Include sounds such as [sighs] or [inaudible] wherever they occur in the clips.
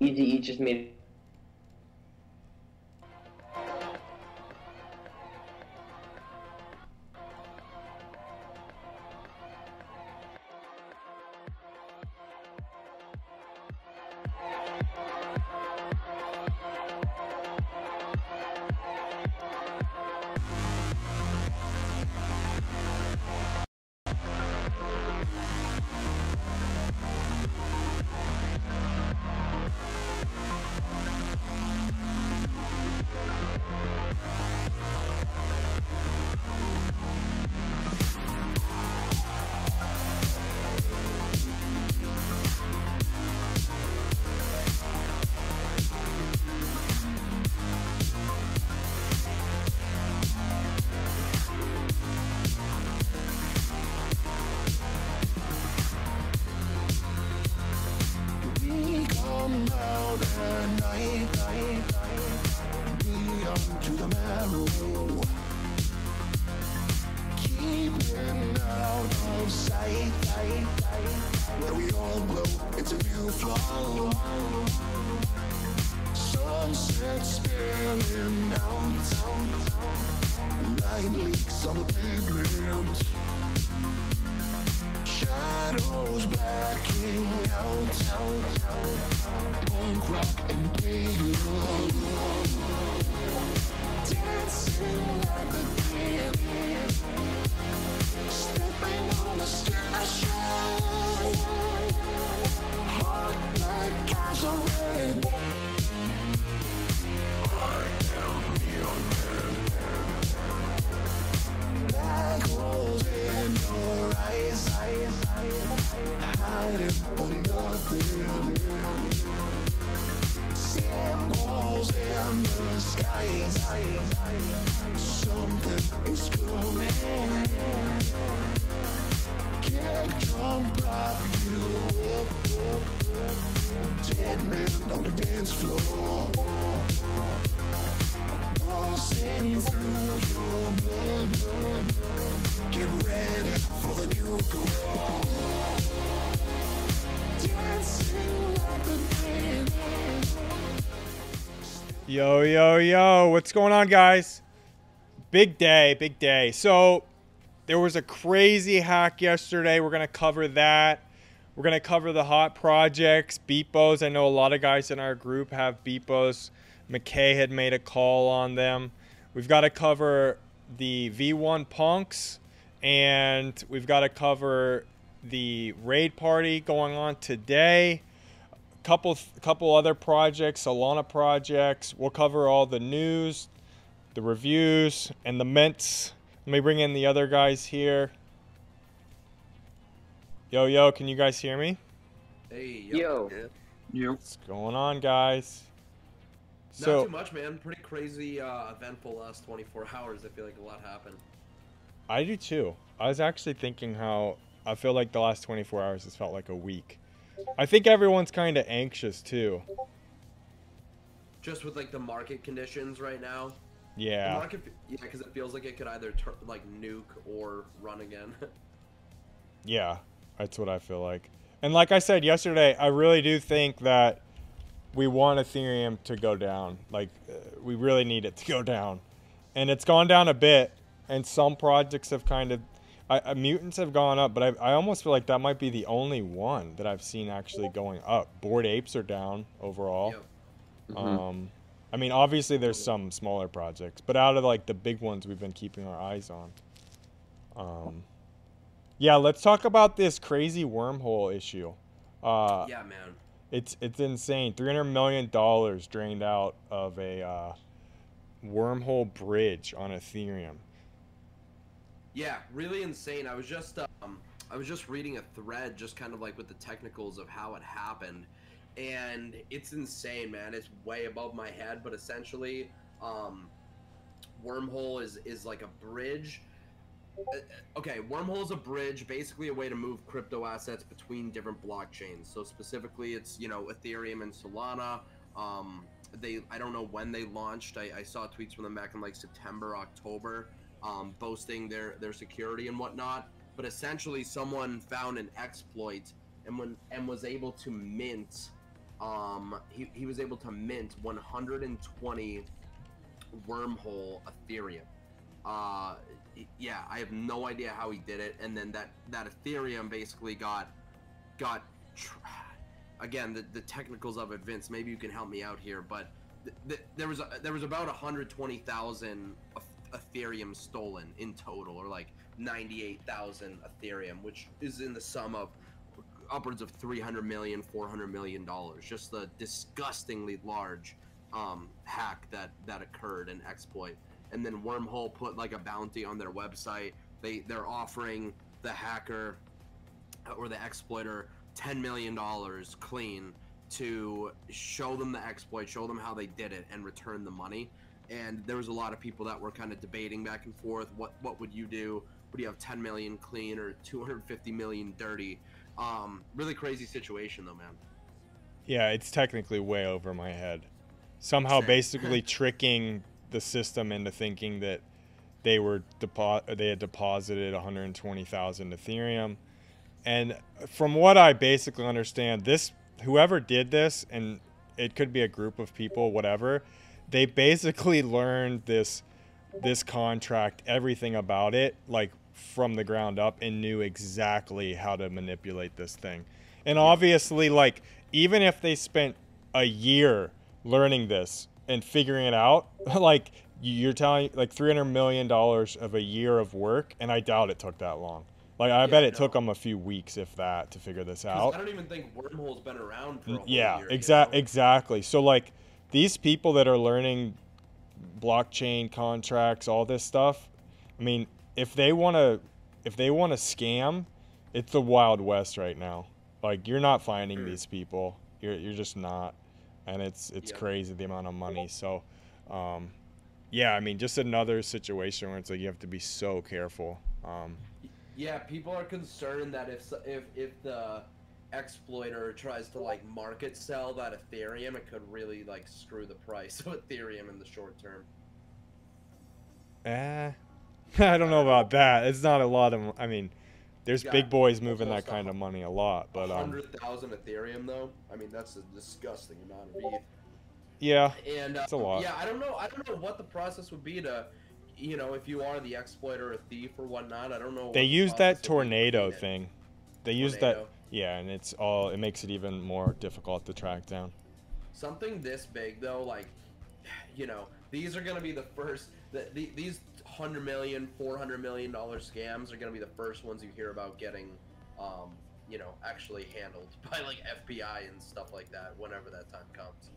Easy E just made new flow. Sunset spilling out, light leaks on the pavement. Shadows blacking out. Punk rock and pagan. Dancing like a demon. Stepping on the stage. Gasoline. I am neon. Black holes in your eyes, hiding in the skies, something is coming. Yo, yo, yo, what's going on, guys? Big day, big day. So, there was a crazy hack yesterday. We're going to cover that. We're going to cover the hot projects, Beepos. I know a lot of guys in our group have Beepos. McKay had made a call on them. We've got to cover the V1 punks, and we've got to cover the raid party going on today couple couple other projects, Solana projects. We'll cover all the news, the reviews, and the mints. Let me bring in the other guys here. Yo yo, can you guys hear me? Hey, Yo. Yeah. What's going on, guys? Not So too much, man. Pretty crazy, uh, eventful last 24 [laughs] hours. I feel like a lot happened. I do too. I was actually thinking how I feel like the last 24 hours has felt like a week. I think everyone's kind of anxious too. Just with like the market conditions right now. The Yeah. market, yeah, because it feels like it could either tur like nuke or run again. [laughs] Yeah, that's what I feel like. And like I said yesterday, I really do think that we want Ethereum to go down. Like, uh, we really need it to go down. And it's gone down a bit, and some projects have kind of. I, uh, mutants have gone up, but I, I almost feel like that might be the only one that I've seen actually going up. Bored apes are down overall. Yep. Um, I mean, obviously there's some smaller projects, but out of like the big ones, we've been keeping our eyes on. Um, yeah, let's talk about this crazy wormhole issue. Uh, yeah, man. it's it's insane. Three hundred million dollars drained out of a uh, wormhole bridge on Ethereum. Yeah, really insane. I was just um, I was just reading a thread, just kind of like with the technicals of how it happened, and it's insane, man. It's way above my head, but essentially, um, wormhole is is like a bridge. Uh, Okay, wormhole is a bridge, basically a way to move crypto assets between different blockchains. So specifically, it's you know Ethereum and Solana. Um, they I don't know when they launched. I, I saw tweets from them back in like September, October um, boasting their their security and whatnot. But essentially, someone found an exploit and when and was able to mint um, he, he was able to mint 120 wormhole Ethereum. Uh, yeah, I have no idea how he did it, and then that that Ethereum basically got got. Again, the, the technicals of it, Vince. Maybe you can help me out here, but th- th- there was a, there was about 120,000 Ethereum stolen in total, or like 98,000 Ethereum, which is in the sum of upwards of 300 million, 400 million dollars. Just the disgustingly large um, hack that that occurred and exploit. And then Wormhole put like a bounty on their website. They they're offering the hacker or the exploiter 10 million dollars clean to show them the exploit, show them how they did it, and return the money. And there was a lot of people that were kind of debating back and forth. What what would you do? Would you have 10 million clean or 250 million dirty? Um, really crazy situation though, man. Yeah, it's technically way over my head. Somehow, basically [laughs] tricking the system into thinking that they were depo- they had deposited 120,000 Ethereum, and from what I basically understand, this whoever did this, and it could be a group of people, whatever, they basically [laughs] learned this this contract, everything about it, like from the ground up, and knew exactly how to manipulate this thing. And obviously, like even if they spent a year learning this and figuring it out, [laughs] like you're telling like 300 million dollars of a year of work, and I doubt it took that long. Like I Yeah, bet it no. took them a few weeks, if that, to figure this out. I don't even think Wormhole's been around for Yeah, You exactly. So like these people that are learning blockchain contracts, all this stuff, I mean, if they want to if they want to scam, it's the wild west right now. Like you're not finding Mm. these people. You're you're just not. And it's it's crazy the amount of money. So um yeah, I mean, just another situation where it's like you have to be so careful. Um Yeah, people are concerned that if if if the exploiter tries to like market sell that Ethereum, it could really like screw the price of [laughs] Ethereum in the short term. Eh, [laughs] I don't know about that. It's not a lot of. I mean, there's got big boys moving that kind of money a lot, but um, hundred thousand Ethereum though, I mean that's a disgusting amount of ETH. yeah, And uh, It's a lot. Yeah, I don't know. I don't know what the process would be to, you know, if you are the exploiter, a thief, or whatnot. I don't know. they the use that process would be to tornado thing. They use that, yeah, and it's all. It makes it even more difficult to track down. Something this big though, like, [sighs] you know, these are gonna be the first. The, the, these hundred million, four hundred million dollar scams are gonna be the first ones you hear about getting, um, you know, actually handled [laughs] by like FBI and stuff like that. Whenever that time comes.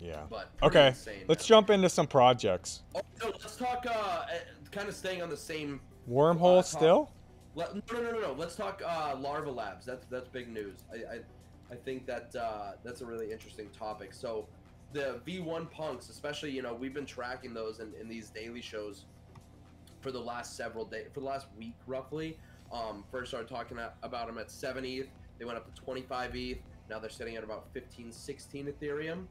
Yeah. But Okay, let's jump into some projects. Oh, no, let's talk. Uh, kind of staying on the same Wormhole Uh, still? Let, no, no, no, no. Let's talk uh, Larva Labs. That's that's big news. I, I, I think that uh, that's a really interesting topic. So, the V1 punks, especially, you know, we've been tracking those in, in these daily shows for the last several days, for the last week roughly. Um, first started talking about them at 7 ETH. They went up to 25 ETH. Now they're sitting at about 15, 16 Ethereum.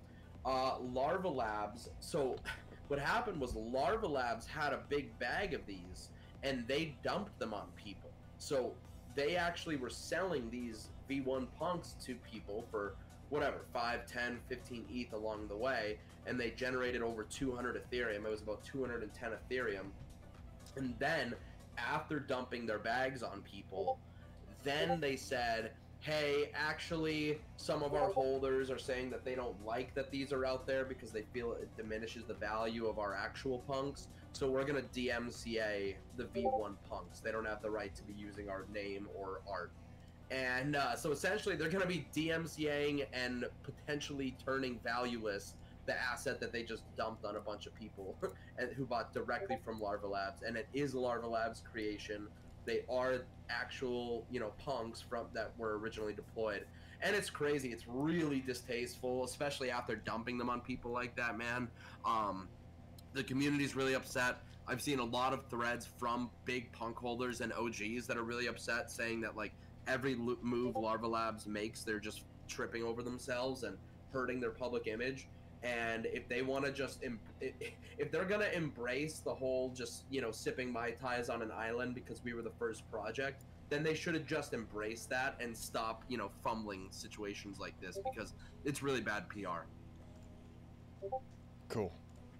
Uh, Larva Labs. So, [laughs] what happened was Larva Labs had a big bag of these and they dumped them on people. So they actually were selling these V1 punks to people for whatever, 5, 10, 15 ETH along the way, and they generated over 200 Ethereum. It was about 210 Ethereum. And then, after dumping their bags on people, then they said, hey, actually, some of our holders are saying that they don't like that these are out there because they feel it diminishes the value of our actual punks. So we're gonna DMCA the V1 punks. They don't have the right to be using our name or art. And uh, so essentially, they're gonna be DMCAing and potentially turning valueless the asset that they just dumped on a bunch of people [laughs] and who bought directly from Larva Labs. And it is Larva Labs creation. They are actual, you know, punks from that were originally deployed. And it's crazy. It's really distasteful, especially after dumping them on people like that, man. Um, the community's really upset. I've seen a lot of threads from big punk holders and OGs that are really upset, saying that like every move Larva Labs makes, they're just tripping over themselves and hurting their public image. And if they want to just, [laughs] if they're gonna embrace the whole just you know sipping mai tais on an island because we were the first project, then they should have just embraced that and stop, you know, fumbling situations like this because it's really bad PR. Cool.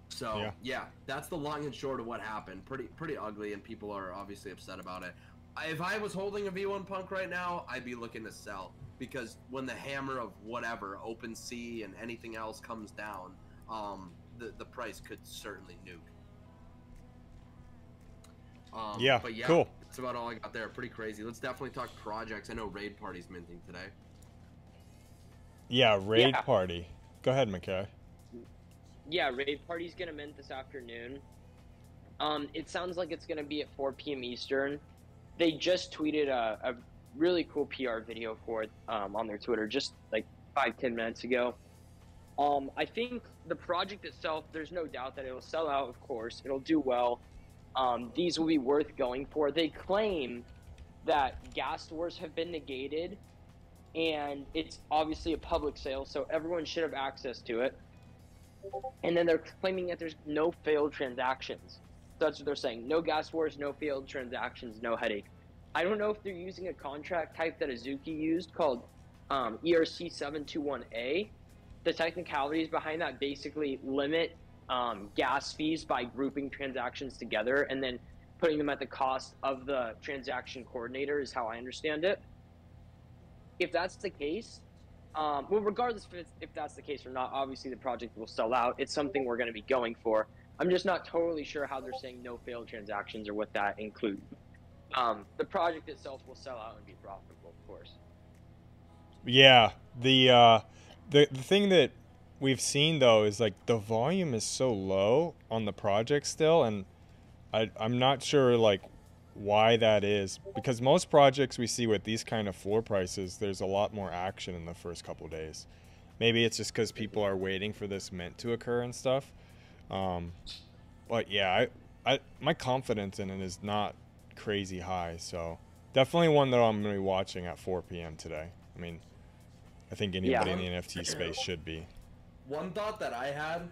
So Yeah. yeah. that's the long and short of what happened. Pretty pretty ugly, and people are obviously upset about it. I- If I was holding a V1 Punk right now, I'd be looking to sell because when the hammer of whatever OpenSea and anything else comes down, um, the the price could certainly nuke. Um, Yeah, but yeah, cool. That's about all I got there. Pretty crazy. Let's definitely talk projects. I know Raid Party's minting today. Yeah, raid Yeah. party. Go ahead, McKay. Yeah, raid party's gonna mint this afternoon. Um, it sounds like it's gonna be at 4 p.m. Eastern. They just tweeted a, a really cool PR video for it um, on their Twitter just like five ten minutes ago. Um, I think the project itself, there's no doubt that it'll sell out. Of course, it'll do well. Um, these will be worth going for. They claim that gas wars have been negated, and it's obviously a public sale, so everyone should have access to it and then they're claiming that there's no failed transactions. That's what they're saying. No gas wars, no failed transactions, no headache. I don't know if they're using a contract type that Azuki used called um, ERC 721A. The technicalities behind that basically limit um, gas fees by grouping transactions together and then putting them at the cost of the transaction coordinator, is how I understand it. If that's the case, um, well, regardless if, if that's the case or not, obviously the project will sell out. It's something we're going to be going for. I'm just not totally sure how they're saying no failed transactions or what that includes. Um, the project itself will sell out and be profitable, of course. Yeah, the uh, the the thing that we've seen though is like the volume is so low on the project still, and I I'm not sure like why that is because most projects we see with these kind of floor prices, there's a lot more action in the first couple days. Maybe it's just because people are waiting for this mint to occur and stuff. Um, but yeah, I, I my confidence in it is not crazy high, so definitely one that I'm gonna be watching at 4 p.m. today. I mean, I think anybody Yeah. in the NFT space should be. One thought that I had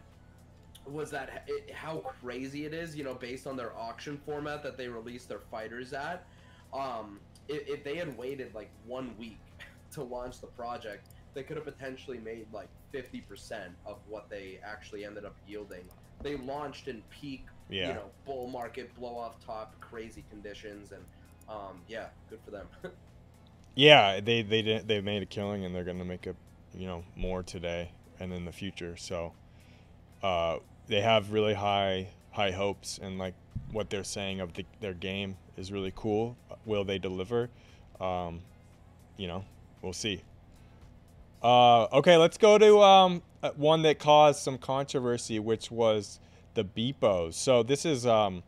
was that it, how crazy it is, you know, based on their auction format that they release their fighters at. Um, if, if they had waited like one week [laughs] to launch the project, they could have potentially made like 50% of what they actually ended up yielding. They launched in peak, Yeah. you know, bull market, blow off top, crazy conditions, and um, yeah, good for them. [laughs] Yeah, they they did they made a killing and they're gonna make a you know more today and in the future. So uh, they have really high high hopes and like what they're saying of the, their game is really cool. Will they deliver? Um, you know, we'll see. Uh, okay, let's go to um, uh, one that caused some controversy, which was the Beepos. So this is um,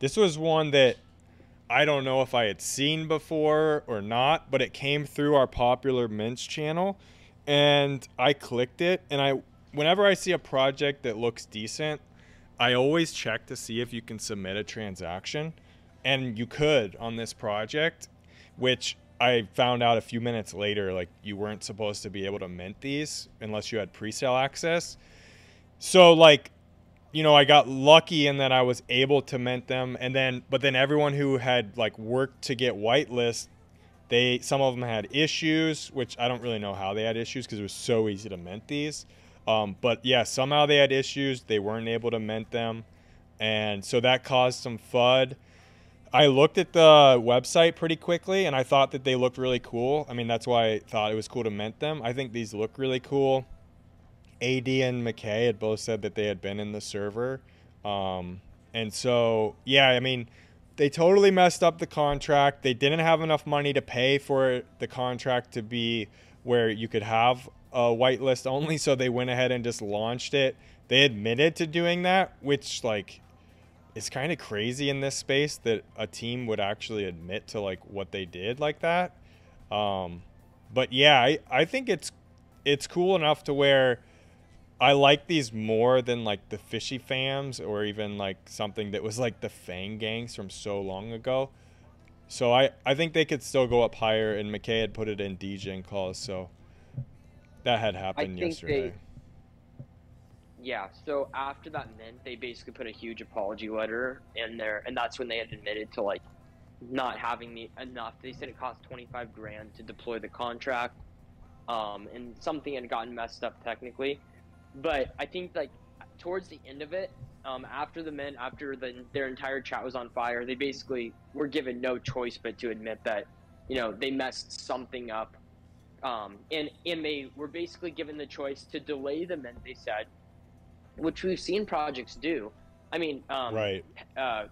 this was one that I don't know if I had seen before or not, but it came through our popular Mints channel, and I clicked it. And I, whenever I see a project that looks decent, I always check to see if you can submit a transaction, and you could on this project, which I found out a few minutes later, like you weren't supposed to be able to mint these unless you had pre-sale access. So like you know, I got lucky in that I was able to mint them, and then, but then everyone who had like worked to get whitelist, they some of them had issues, which I don't really know how they had issues because it was so easy to mint these. Um, but yeah, somehow they had issues; they weren't able to mint them, and so that caused some FUD. I looked at the website pretty quickly, and I thought that they looked really cool. I mean, that's why I thought it was cool to mint them. I think these look really cool. AD and McKay had both said that they had been in the server. Um, and so, yeah, I mean, they totally messed up the contract. They didn't have enough money to pay for the contract to be where you could have a whitelist only. So they went ahead and just launched it. They admitted to doing that, which, like, is kind of crazy in this space that a team would actually admit to, like, what they did like that. Um, but yeah, I, I think it's it's cool enough to where I like these more than like the fishy fams or even like something that was like the Fang gangs from so long ago. So I, I think they could still go up higher and McKay had put it in DJ calls, so that had happened yesterday. Yeah, so after that mint, they basically put a huge apology letter in there, and that's when they had admitted to like not having the enough. They said it cost 25 grand to deploy the contract, um, and something had gotten messed up technically. But I think like towards the end of it, um, after the men, after the, their entire chat was on fire, they basically were given no choice but to admit that, you know, they messed something up, um, and and they were basically given the choice to delay the mint. They said, which we've seen projects do. I mean, um, right. uh,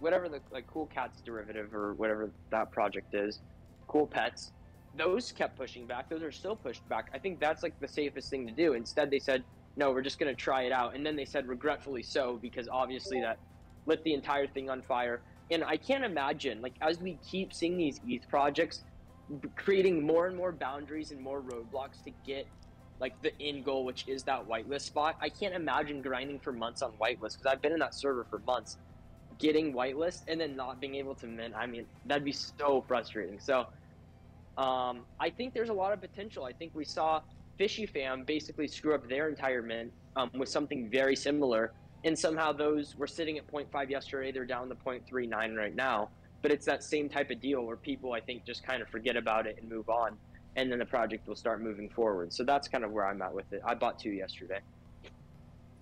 whatever the like Cool Cats derivative or whatever that project is, Cool Pets, those kept pushing back. Those are still pushed back. I think that's like the safest thing to do. Instead, they said, no, we're just going to try it out. And then they said, regretfully so, because obviously that lit the entire thing on fire. And I can't imagine, like, as we keep seeing these ETH projects creating more and more boundaries and more roadblocks to get like the end goal, which is that whitelist spot. I can't imagine grinding for months on whitelist because I've been in that server for months, getting whitelist and then not being able to mint. I mean, that'd be so frustrating. So, um, I think there's a lot of potential. I think we saw Fishy Fam basically screw up their entire mint um, with something very similar, and somehow those were sitting at 0.5 yesterday. They're down to 0.39 right now. But it's that same type of deal where people, I think, just kind of forget about it and move on and then the project will start moving forward. So that's kind of where I'm at with it. I bought two yesterday.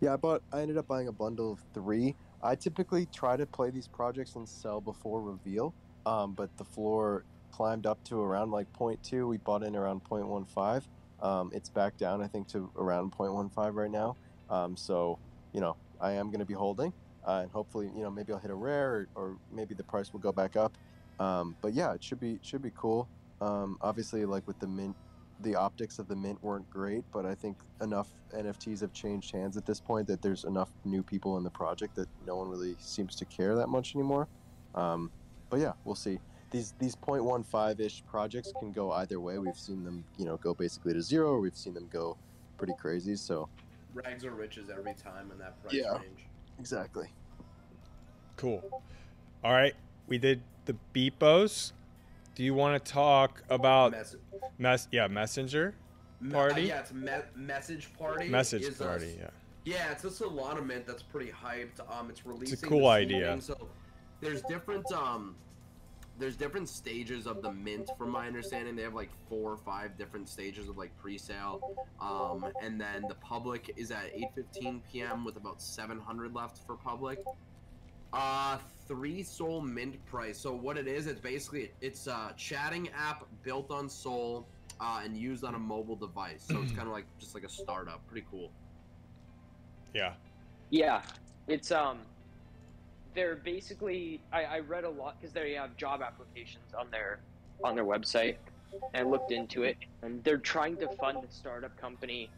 Yeah, I bought. I ended up buying a bundle of three. I typically try to play these projects and sell before reveal, um, but the floor climbed up to around like 0.2. We bought in around 0.15. Um, it's back down, I think, to around 0.15 right now. Um, so, you know, I am going to be holding, uh, and hopefully, you know, maybe I'll hit a rare, or, or maybe the price will go back up. Um, but yeah, it should be should be cool. Um, obviously, like with the mint, the optics of the mint weren't great, but I think enough NFTs have changed hands at this point that there's enough new people in the project that no one really seems to care that much anymore. Um, but yeah, we'll see. These these 0.15 ish projects can go either way. We've seen them, you know, go basically to zero, or we've seen them go pretty crazy. So Rags or riches every time in that price Yeah. range. exactly. Cool. All right. We did the beepos. Do you want to talk about Mess- mess? Yeah, messenger me- Party? uh, yeah, it's me- message party. message is a- party. Yeah. Yeah, it's a mint that's pretty hyped. Um, it's releasing. It's a cool idea. evening, So there's different um, there's different stages of the mint. From my understanding, they have like four or five different stages of like pre-sale. Um, and then the public is at 8:15 p.m. with about 700 left for public. Uh, three Sol mint price. So what it is, it's basically it's a chatting app built on Sol. Uh, and used on a mobile device, so it's kind of like just like a startup. Pretty cool. Yeah. Yeah, it's um, they're basically. I, I read a lot because they have job applications on their on their website, and I looked into it, and they're trying to fund a startup company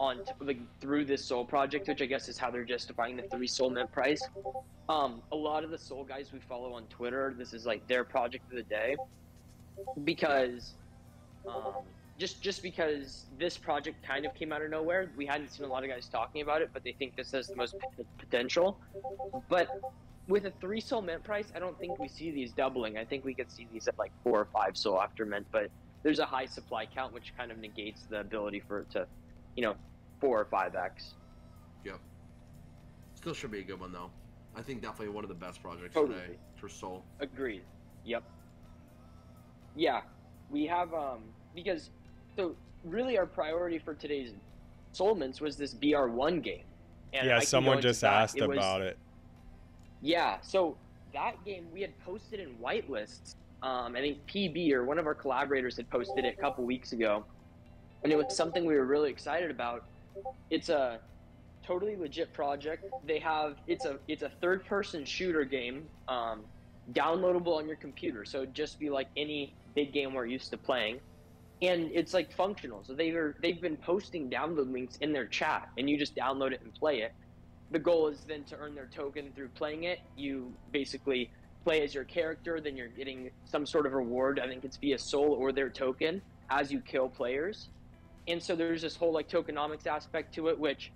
on like through this Sol project, which I guess is how they're justifying the three Sol mint price. Um, a lot of the Sol guys we follow on Twitter, this is like their project of the day, because um, just just because this project kind of came out of nowhere. We hadn't seen a lot of guys talking about it, but they think this has the most potential. But with a three sol mint price, I don't think we see these doubling. I think we could see these at like four or five sol after mint, but there's a high supply count, which kind of negates the ability for it to, you know, four or five x. Yep. Still should be a good one though. I think definitely one of the best projects Totally. today for Sol. Agreed. Yep. Yeah, we have um because so really our priority for today's sol mints was this BR1 game. And yeah. can Someone just asked It was- about it. Yeah, so that game we had posted in whitelists. Um, I think PB or one of our collaborators had posted it a couple weeks ago, and it was something we were really excited about. It's a totally legit project. They have it's a it's a third person shooter game, um, downloadable on your computer. So it'd just be like any big game we're used to playing, and it's like functional. So they are they've been posting download links in their chat, and you just download it and play it the goal is then to earn their token through playing it. You basically play as your character, then you're getting some sort of reward. I think it's via sol or their token as you kill players. And so there's this whole like tokenomics aspect to it, which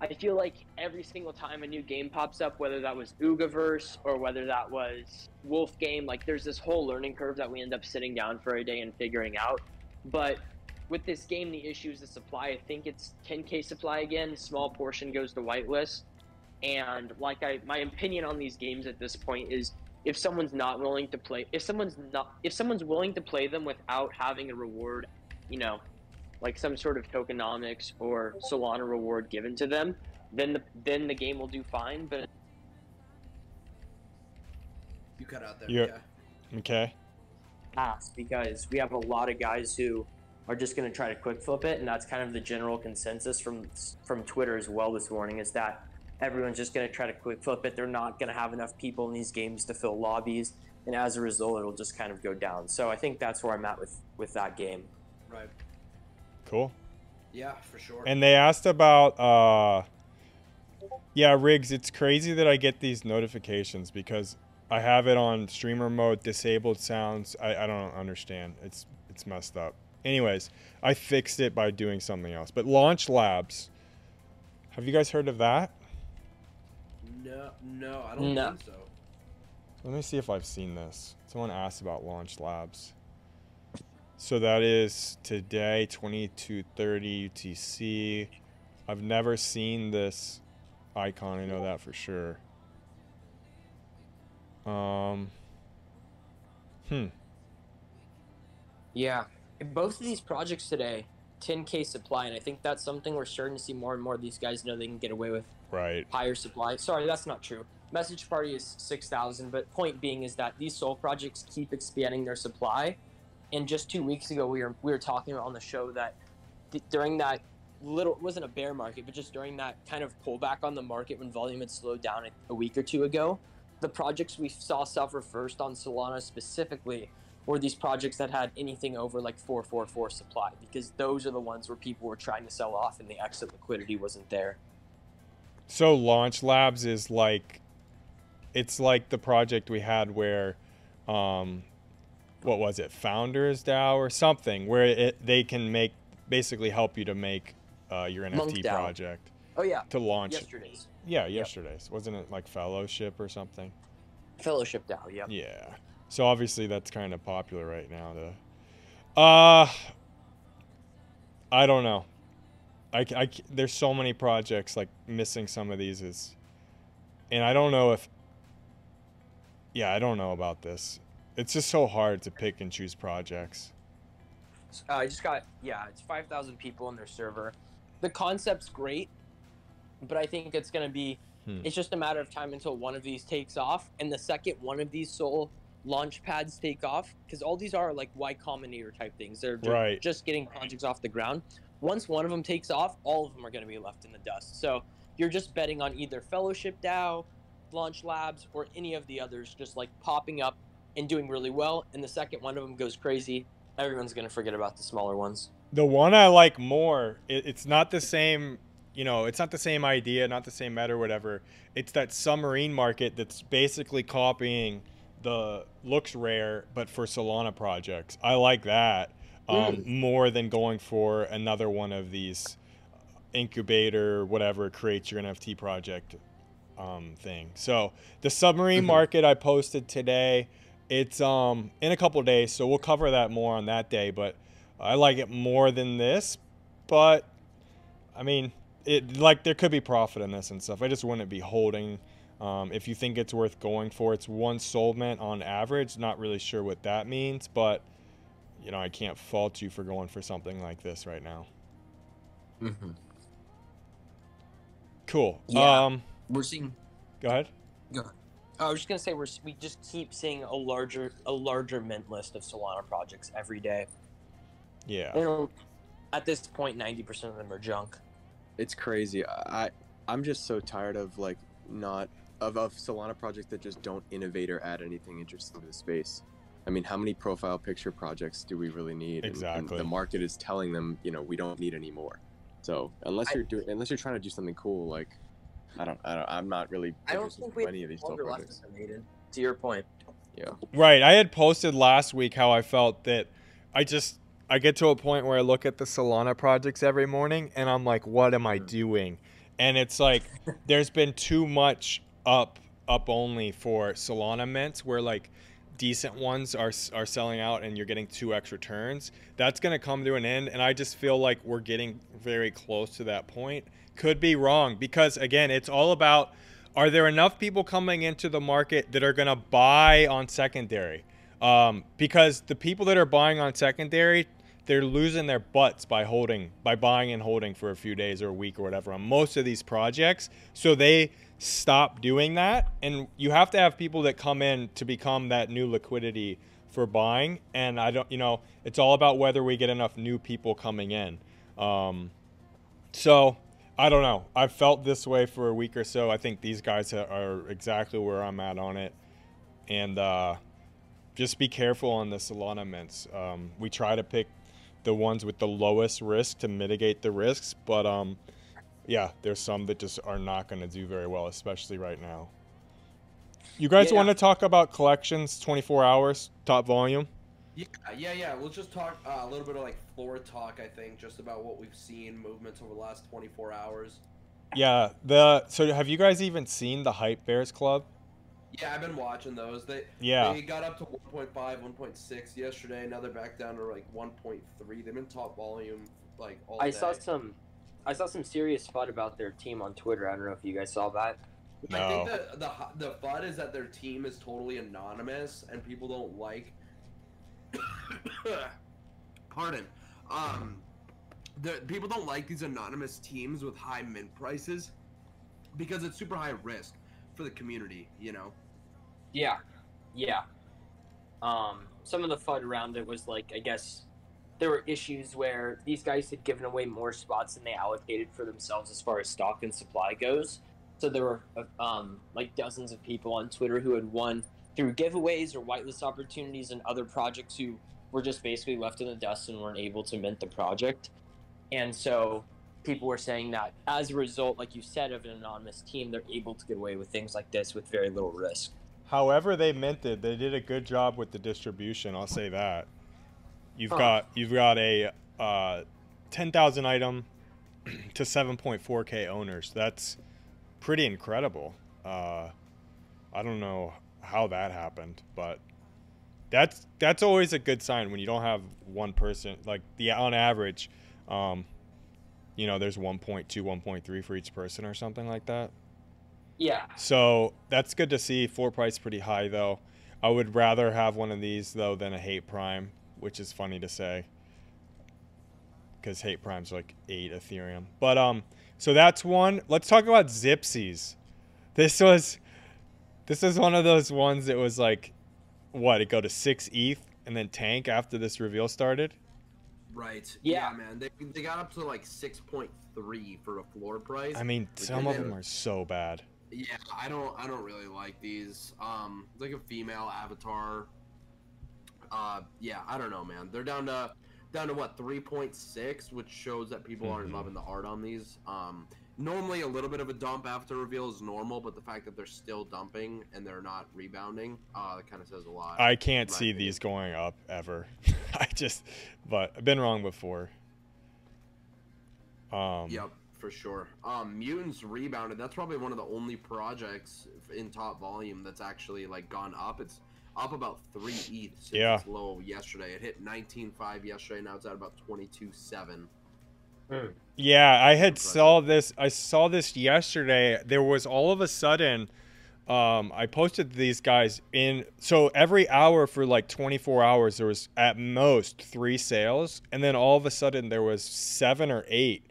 I feel like every single time a new game pops up, whether that was Oogaverse or whether that was Wolf Game, like there's this whole learning curve that we end up sitting down for a day and figuring out. But with this game, the issue is the supply. I think it's 10k supply again. Small portion goes to whitelist, and like I, my opinion on these games at this point is if someone's not willing to play, if someone's not, if someone's willing to play them without having a reward, you know, like some sort of tokenomics or Solana reward given to them, then the then the game will do fine. But You cut out there. Yeah. Yeah. Okay. pass because we have a lot of guys who are just going to try to quick flip it, and that's kind of the general consensus from from Twitter as well this morning is that everyone's just going to try to quick flip it. They're not going to have enough people in these games to fill lobbies, and as a result, it'll just kind of go down. So I think that's where I'm at with with that game. Right. Cool. Yeah, for sure. And they asked about uh Yeah, Riggs, it's crazy that I get these notifications because I have it on streamer mode, disabled sounds. I, I don't understand. It's it's messed up. Anyways, I fixed it by doing something else. But Launch Labs. Have you guys heard of that? no, no, I don't No. think so. Let me see if I've seen this. Someone asked about Launch Labs. So that is today, 2230 UTC. I've never seen this icon. I know that for sure. Um. Hmm. Yeah, both of these projects today, 10k supply, and I think that's something we're starting to see more and more. of These guys know they can get away with Right. higher supply. Sorry, that's not true. Message Party is 6,000, but point being is that these sol projects keep expanding their supply. And just two weeks ago, we were we were talking on the show that th- during that little it wasn't a bear market, but just during that kind of pullback on the market when volume had slowed down a, a week or two ago, the projects we saw suffer first on Solana specifically were these projects that had anything over like 444 supply because those are the ones where people were trying to sell off and the exit liquidity wasn't there. So Launch Labs is like, it's like the project we had where, um, what was it, Founders DAO or something, where it they can make basically help you to make uh, your NFT project Oh yeah, to launch. yesterday's. Yeah, yesterday's. Wasn't it like Fellowship or something? Fellowship DAO, yeah. Yeah. So obviously that's kind of popular right now. To, uh, I don't know. I, I there's so many projects like missing some of these is, and I don't know if. Yeah, I don't know about this. It's just so hard to pick and choose projects. Uh, I just got yeah, it's five thousand people in their server. The concept's great, but I think it's gonna be. Hmm. It's just a matter of time until one of these takes off, and the second one of these sol launch pads take off, because all these are like Y Combinator type things. They're ju- Right. just getting projects off the ground. Once one of them takes off, all of them are gonna be left in the dust. So you're just betting on either Fellowship DAO, Launch Labs, or any of the others just like popping up and doing really well. And the second one of them goes crazy, everyone's gonna forget about the smaller ones. The one I like more, it, it's not the same, you know, it's not the same idea, not the same meta, whatever. It's that submarine market that's basically copying the LooksRare, but for Solana projects. I like that um, more than going for another one of these incubator, whatever creates your NFT project um, thing. So the submarine Mhm. market I posted today, it's um in a couple days, so we'll cover that more on that day. But I like it more than this, but I mean, it like there could be profit in this and stuff. I just wouldn't be holding. Um, if you think it's worth going for, it's one sol mint on average. Not really sure what that means, but you know I can't fault you for going for something like this right now. Mm-hmm. Cool. Yeah. Um, We're seeing. Go ahead. Go ahead. I was just gonna say we're we just keep seeing a larger a larger mint list of Solana projects every day. Yeah. And um, at this point, ninety percent of them are junk. It's crazy. I I'm just so tired of like not of, of Solana projects that just don't innovate or add anything interesting to the space. I mean, how many profile picture projects do we really need? And- and Exactly. the market is telling them, you know, we don't need any more. So unless I- you're doing, unless you're trying to do something cool, like I don't, I don't I'm not really. I don't think we any of these sol longer left projects. innovated. To your point, Yeah. Right. I had posted last week how I felt that I just I get to a point where I look at the Solana projects every morning and I'm like, what am I hmm. doing? And it's like [laughs] there's been too much up up only for Solana mints where like decent ones are are selling out and you're getting two extra turns. That's going to come to an end and I just feel like we're getting very close to that point. Could be wrong because again, it's all about are there enough people coming into the market that are going to buy on secondary? Um, because the people that are buying on secondary, they're losing their butts by holding, by buying and holding for a few days or a week or whatever on most of these projects. So they stop doing that. And you have to have people that come in to become that new liquidity for buying. And I don't, you know, it's all about whether we get enough new people coming in. Um, so I don't know. I've felt this way for a week or so. I think these guys are exactly where I'm at on it. And uh, just be careful on the Solana mints. Um, we try to pick the ones with the lowest risk to mitigate the risks, but um, yeah, there's some that just are not going to do very well, especially right now. You guys Yeah. want to talk about collections 24 hours, top volume? Yeah, yeah, yeah. We'll just talk uh, a little bit of like floor talk. I think just about what we've seen movements over the last 24 hours. Yeah, the so have you guys even seen the Hype Bears Club? Yeah, I've been watching those. They Yeah. they got up to 1.5, 1.6 yesterday. Now they're back down to like 1.3. They've been top volume like all I day. saw some, I saw some serious FUD about their team on Twitter. I don't know if you guys saw that. I think No. the the the FUD is that their team is totally anonymous and people don't like. [coughs] Pardon. Um, the people don't like these anonymous teams with high mint prices because it's super high risk for the community. You know. Yeah, yeah. Um, some of the FUD around it was like, I guess there were issues where these guys had given away more spots than they allocated for themselves as far as stock and supply goes. So there were um, like dozens of people on Twitter who had won through giveaways or whitelist opportunities and other projects who were just basically left in the dust and weren't able to mint the project. And so people were saying that as a result, like you said, of an anonymous team, they're able to get away with things like this with very little risk. However they minted, they did a good job with the distribution. I'll say that. You've Huh. got you've got a uh, 10,000 item [clears throat] to 7.4k owners. That's pretty incredible. Uh, I don't know how that happened, but that's that's always a good sign when you don't have one person like the on average um, you know there's 1.2 1.3 for each person or something like that Yeah, so that's good to see. Floor price pretty high though. I would rather have one of these though than a Hape Prime, which is funny to say. Because Hape Prime's like eight Ethereum. But um, so that's one. Let's talk about Zipsies. This was, this is one of those ones that was like, what? It go to six ETH and then tank after this reveal started. Right. Yeah. man. They, they got up to like 6.3 for a floor price. I mean, some of them are so bad. Yeah, I don't I don't really like these. Um like a female avatar. Uh yeah, I don't know, man. They're down to down to what, 3.6, which shows that people aren't Mhm. loving the art on these. Um normally a little bit of a dump after reveal is normal, but the fact that they're still dumping and they're not rebounding, uh that kind of says a lot. I can't see opinion. these going up ever. [laughs] I just, but I've been wrong before. Um, Yep, for sure. Um, Mutants rebounded. That's probably one of the only projects in top volume that's actually like gone up. It's up about three ETH since Yeah. its low yesterday. It hit 19.5 yesterday. Now it's at about 22.7. Yeah, I had saw this. I saw this yesterday. There was all of a sudden, um, I posted these guys in. So every hour for like 24 hours, there was at most three sales, and then all of a sudden there was seven or eight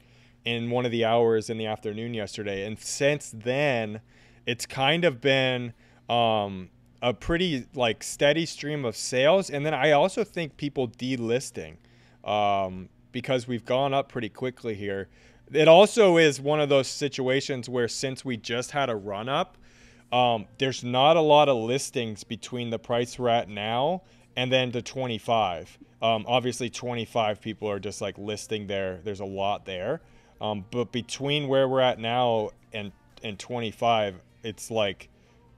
in one of the hours in the afternoon yesterday. And since then, it's kind of been um, a pretty like steady stream of sales. And then I also think people delisting um, because we've gone up pretty quickly here. It also is one of those situations where since we just had a run up, um, there's not a lot of listings between the price we're at now and then the 25. Um, obviously, 25 people are just like listing there. There's a lot there. Um, but between where we're at now and, and 25, it's like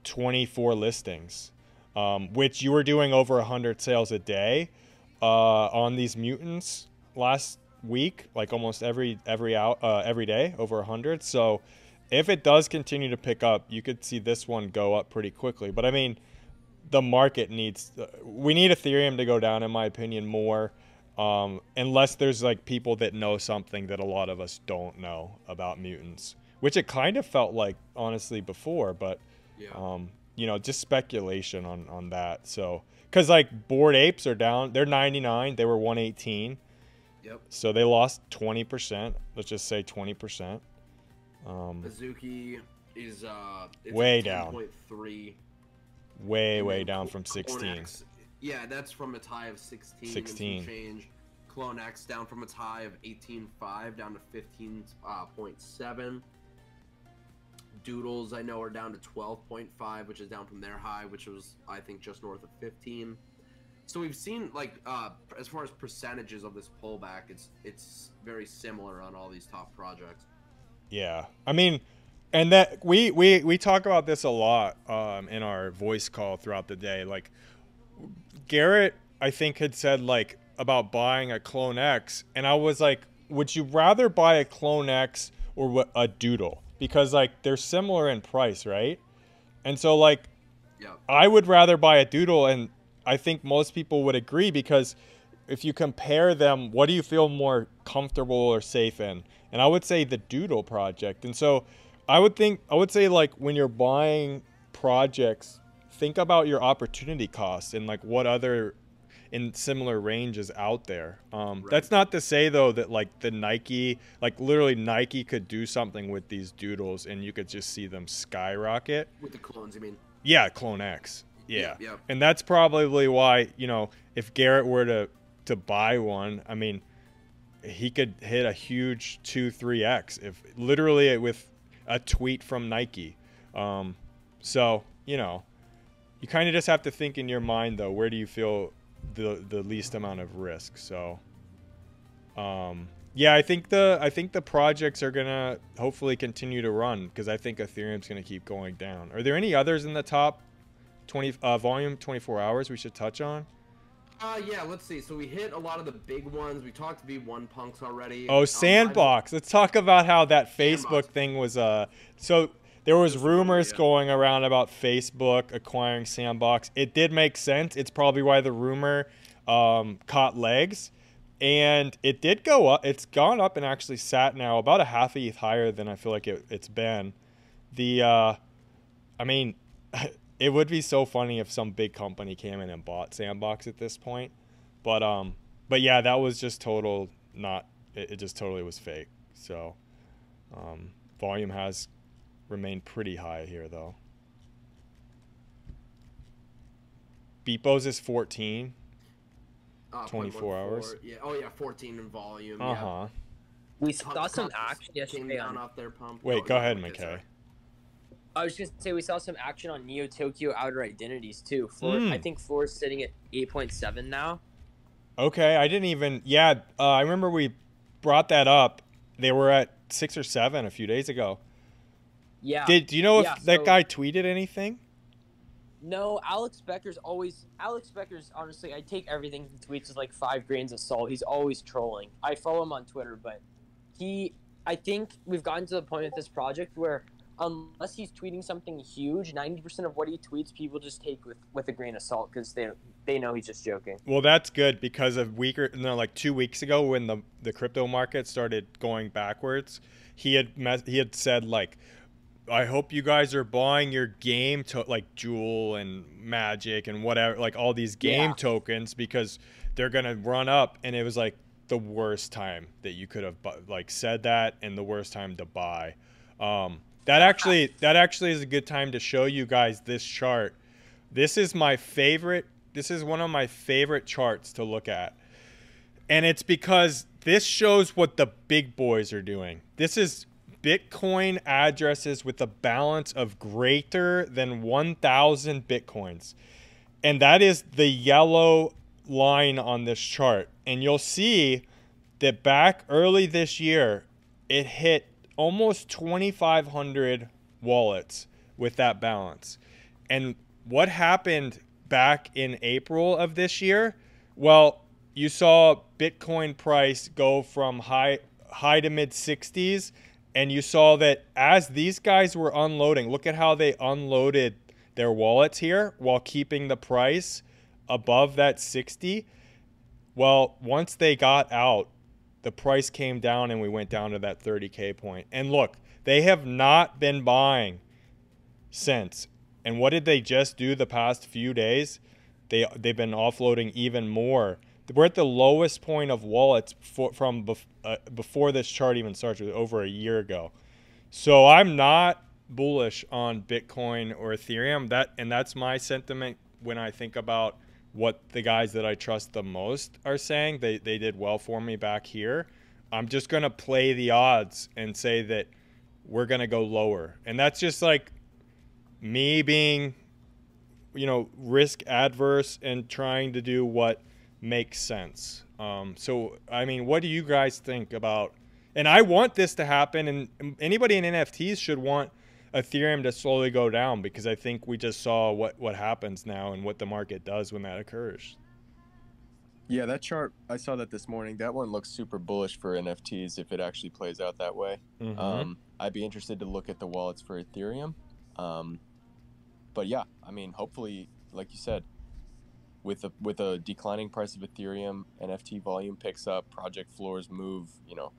24 listings, um, which you were doing over 100 sales a day uh, on these mutants last week, like almost every every out uh, every day, over 100. So if it does continue to pick up, you could see this one go up pretty quickly. But I mean, the market needs we need Ethereum to go down, in my opinion, more. Um, unless there's like people that know something that a lot of us don't know about mutants, which it kind of felt like honestly before, but Yeah. um, you know, just speculation on on that. So, because like bored apes are down, they're 99, they were 118, Yep. so they lost 20 percent. Let's just say 20 percent. Um, Azuki is uh it's Way down. 10.3. way And way down from 16. Clone yeah, that's from its high of 16. 16. change. Clone X down from its high of 18.5 down to 15.7. Doodles I know are down to 12.5, which is down from their high, which was I think just north of 15. So we've seen like uh, as far as percentages of this pullback, it's it's very similar on all these top projects. Yeah, I mean, and that we we we talk about this a lot um, in our voice call throughout the day. Like Garrett, I think had said like about buying a Clone X, and I was like, would you rather buy a Clone X or a Doodle? Because like they're similar in price, right? And so like Yeah. I would rather buy a doodle, and I think most people would agree because if you compare them, what do you feel more comfortable or safe in? And I would say the doodle project. And so I would think, I would say, like, when you're buying projects, think about your opportunity cost and like what other in similar ranges out there. Um, Right. That's not to say though that like the Nike, like literally Nike could do something with these doodles and you could just see them skyrocket. With the clones, I mean. Yeah, Clone X. Yeah. Yeah. And that's probably why, you know, if Garrett were to to buy one, I mean, he could hit a huge 2 3x if literally with a tweet from Nike. Um so, you know, you kind of just have to think in your mind though, where do you feel the the least amount of risk? So um yeah, I think the I think the projects are gonna hopefully continue to run because I think Ethereum's gonna keep going down. Are there any others in the top twenty uh, volume twenty four hours we should touch on? Uh, yeah, let's see. So we hit a lot of the big ones. We talked V1 punks already. Oh, Um, Sandbox. Let's talk about how that Facebook Sandbox. thing was. Uh, so there was This was funny, rumors going around about Facebook acquiring Sandbox. It did make sense. It's probably why the rumor um, caught legs, and it did go up. It's gone up and actually sat now about a half a ETH higher than I feel like it, it's been. The, uh, I mean. [laughs] It would be so funny if some big company came in and bought Sandbox at this point, but um, but yeah, that was just total not. It, it just totally was fake. So, um, volume has remained pretty high here though. Beepos is 14. uh, 24 hours. Yeah. Oh yeah, 14 in volume. Uh huh. We Yeah. saw some action came yesterday down on. off their pump. Wait, Oh, go no, ahead, okay, McKay. I was just gonna say we saw some action on Neo Tokyo Outer Identities too. Floor, Mm. I think floor is sitting at eight point seven now. Okay, I didn't even. Yeah, uh, I remember we brought that up. They were at six or seven a few days ago. Yeah. Did do you know if Yeah, that so- guy tweeted anything? No, Alex Becker's always Alex Becker's honestly I take everything he tweets with like five grains of salt. He's always trolling. I follow him on Twitter, but he I think we've gotten to the point with this project where unless he's tweeting something huge, ninety percent of what he tweets people just take with, with a grain of salt because they they know he's just joking. Well, that's good because a week or no, like two weeks ago when the the crypto market started going backwards, he had he had said like, I hope you guys are buying your game to like Jewel and Magic and whatever, like all these game Yeah. tokens because they're gonna run up, and it was like the worst time that you could have like said that, and the worst time to buy. Um, that actually that actually is a good time to show you guys this chart. This is my favorite. This is one of my favorite charts to look at. And it's because this shows what the big boys are doing. This is Bitcoin addresses with a balance of greater than 1,000 Bitcoins. And that is the yellow line on this chart. And you'll see that back early this year, it hit almost 2,500 wallets with that balance. And what happened back in April of this year? Well, you saw Bitcoin price go from high high to mid 60s and you saw that as these guys were unloading, look at how they unloaded their wallets here while keeping the price above that 60. Well, once they got out, the price came down and we went down to that 30k point. And look, they have not been buying since. And what did they just do the past few days? They they've been offloading even more. We're at the lowest point of wallets for, from bef- uh, before this chart even starts, over a year ago. So I'm not bullish on Bitcoin or Ethereum. That and that's my sentiment when I think about what the guys that I trust the most are saying. They they did well for me back here. I'm just gonna play the odds and say that we're gonna go lower, and that's just like me being, you know, risk adverse and trying to do what makes sense. Um, so I mean, what do you guys think about? And I want this to happen, and anybody in NFTs should want Ethereum to slowly go down because I think we just saw what what happens now and what the market does when that occurs. Yeah, that chart I saw that this morning. That one looks super bullish for NFTs if it actually plays out that way. Mhm. Um, I'd be interested to look at the wallets for Ethereum. Um, but yeah, I mean, hopefully, like you said, with a with a declining price of Ethereum, NFT volume picks up, project floors move, you know,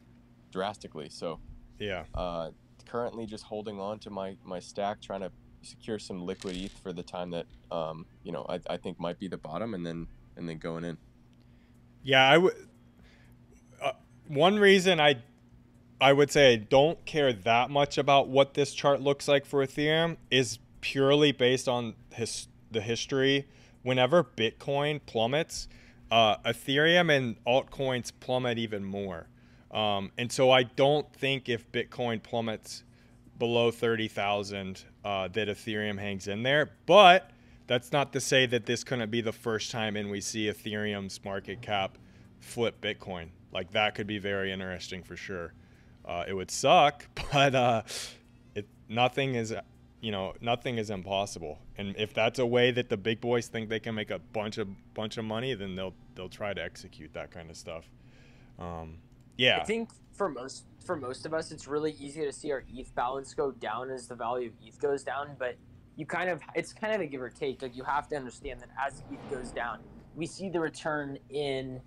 drastically. So yeah, uh, currently just holding on to my my stack, trying to secure some liquid ETH for the time that um, you know I, I think might be the bottom, and then and then going in. yeah. I would. Uh, one reason I, I would say I don't care that much about what this chart looks like for Ethereum is purely based on his the history. Whenever Bitcoin plummets, uh, Ethereum and altcoins plummet even more. Um, and so I don't think if Bitcoin plummets below 30,000 uh, that Ethereum hangs in there. But that's not to say that this couldn't be the first time and we see Ethereum's market cap flip Bitcoin. Like that could be very interesting for sure. Uh, it would suck, [laughs] but uh, it nothing is you know nothing is impossible. And if that's a way that the big boys think they can make a bunch of bunch of money, then they'll they'll try to execute that kind of stuff. Um, yeah, I think for most for most of us, it's really easy to see our ETH balance go down as the value of ETH goes down. But you kind of it's kind of a give or take. Like you have to understand that as ETH goes down, we see the return in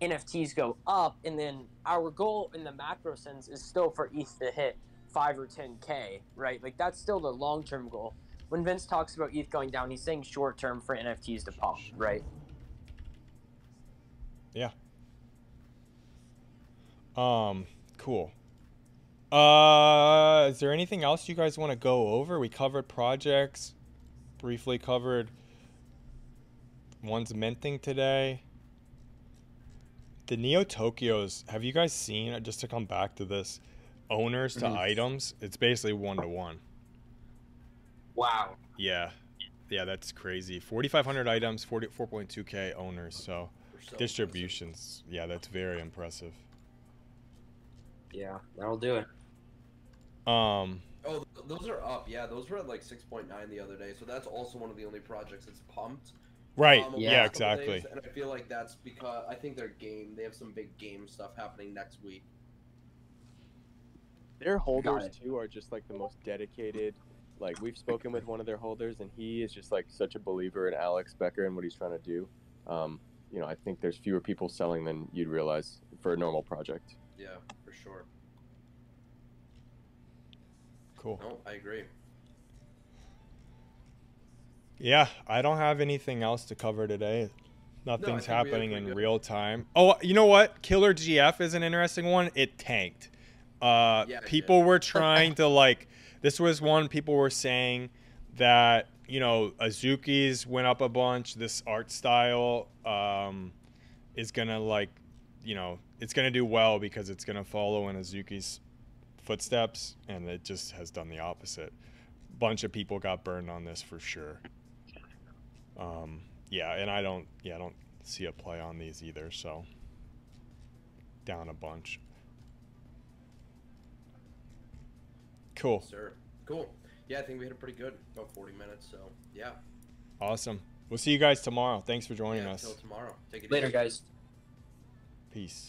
NFTs go up, and then our goal in the macro sense is still for ETH to hit five or ten k, right? Like that's still the long term goal. When Vince talks about ETH going down, he's saying short term for NFTs to pump, right? Yeah. Um, cool. Uh, is there anything else you guys want to go over? We covered projects, briefly covered one's minting today. The Neo Tokyos, have you guys seen, just to come back to this, owners to Mhm. items? It's basically one to one. Wow. Yeah. Yeah, that's crazy. 4,500 items, 40, 4.2K owners. So so distributions. Yeah, that's very impressive. Yeah, that'll do it. Um, Oh, those are up. Yeah, those were at like 6.9 the other day. So that's also one of the only projects that's pumped. right. um, over yeah, the last couple exactly. days, and I feel like that's because I think their game. They have some big game stuff happening next week. Their holders too are just like the most dedicated. Like we've spoken with one of their holders, and he is just like such a believer in Alex Becker and what he's trying to do. Um, you know, I think there's fewer people selling than you'd realize for a normal project. Yeah, for sure. Cool. No, I agree. Yeah, I don't have anything else to cover today. Nothing's think we had happening in good- real time. Oh, you know what? Killer GF is an interesting one. It tanked. Uh, Yeah, people were trying to like. This was one people were saying that you know Azuki's went up a bunch. This art style um, is gonna like, you know, it's gonna do well because it's gonna follow in Azuki's footsteps, and it just has done the opposite. Bunch of people got burned on this for sure. Um, yeah, and I don't, yeah, I don't see a play on these either. So down a bunch. Cool, Sir. Cool. Yeah, I think we hit it pretty good. About 40 minutes. So yeah. awesome. We'll see you guys tomorrow. Thanks for joining yeah us. Until tomorrow. Take it Later, easy. guys. Peace.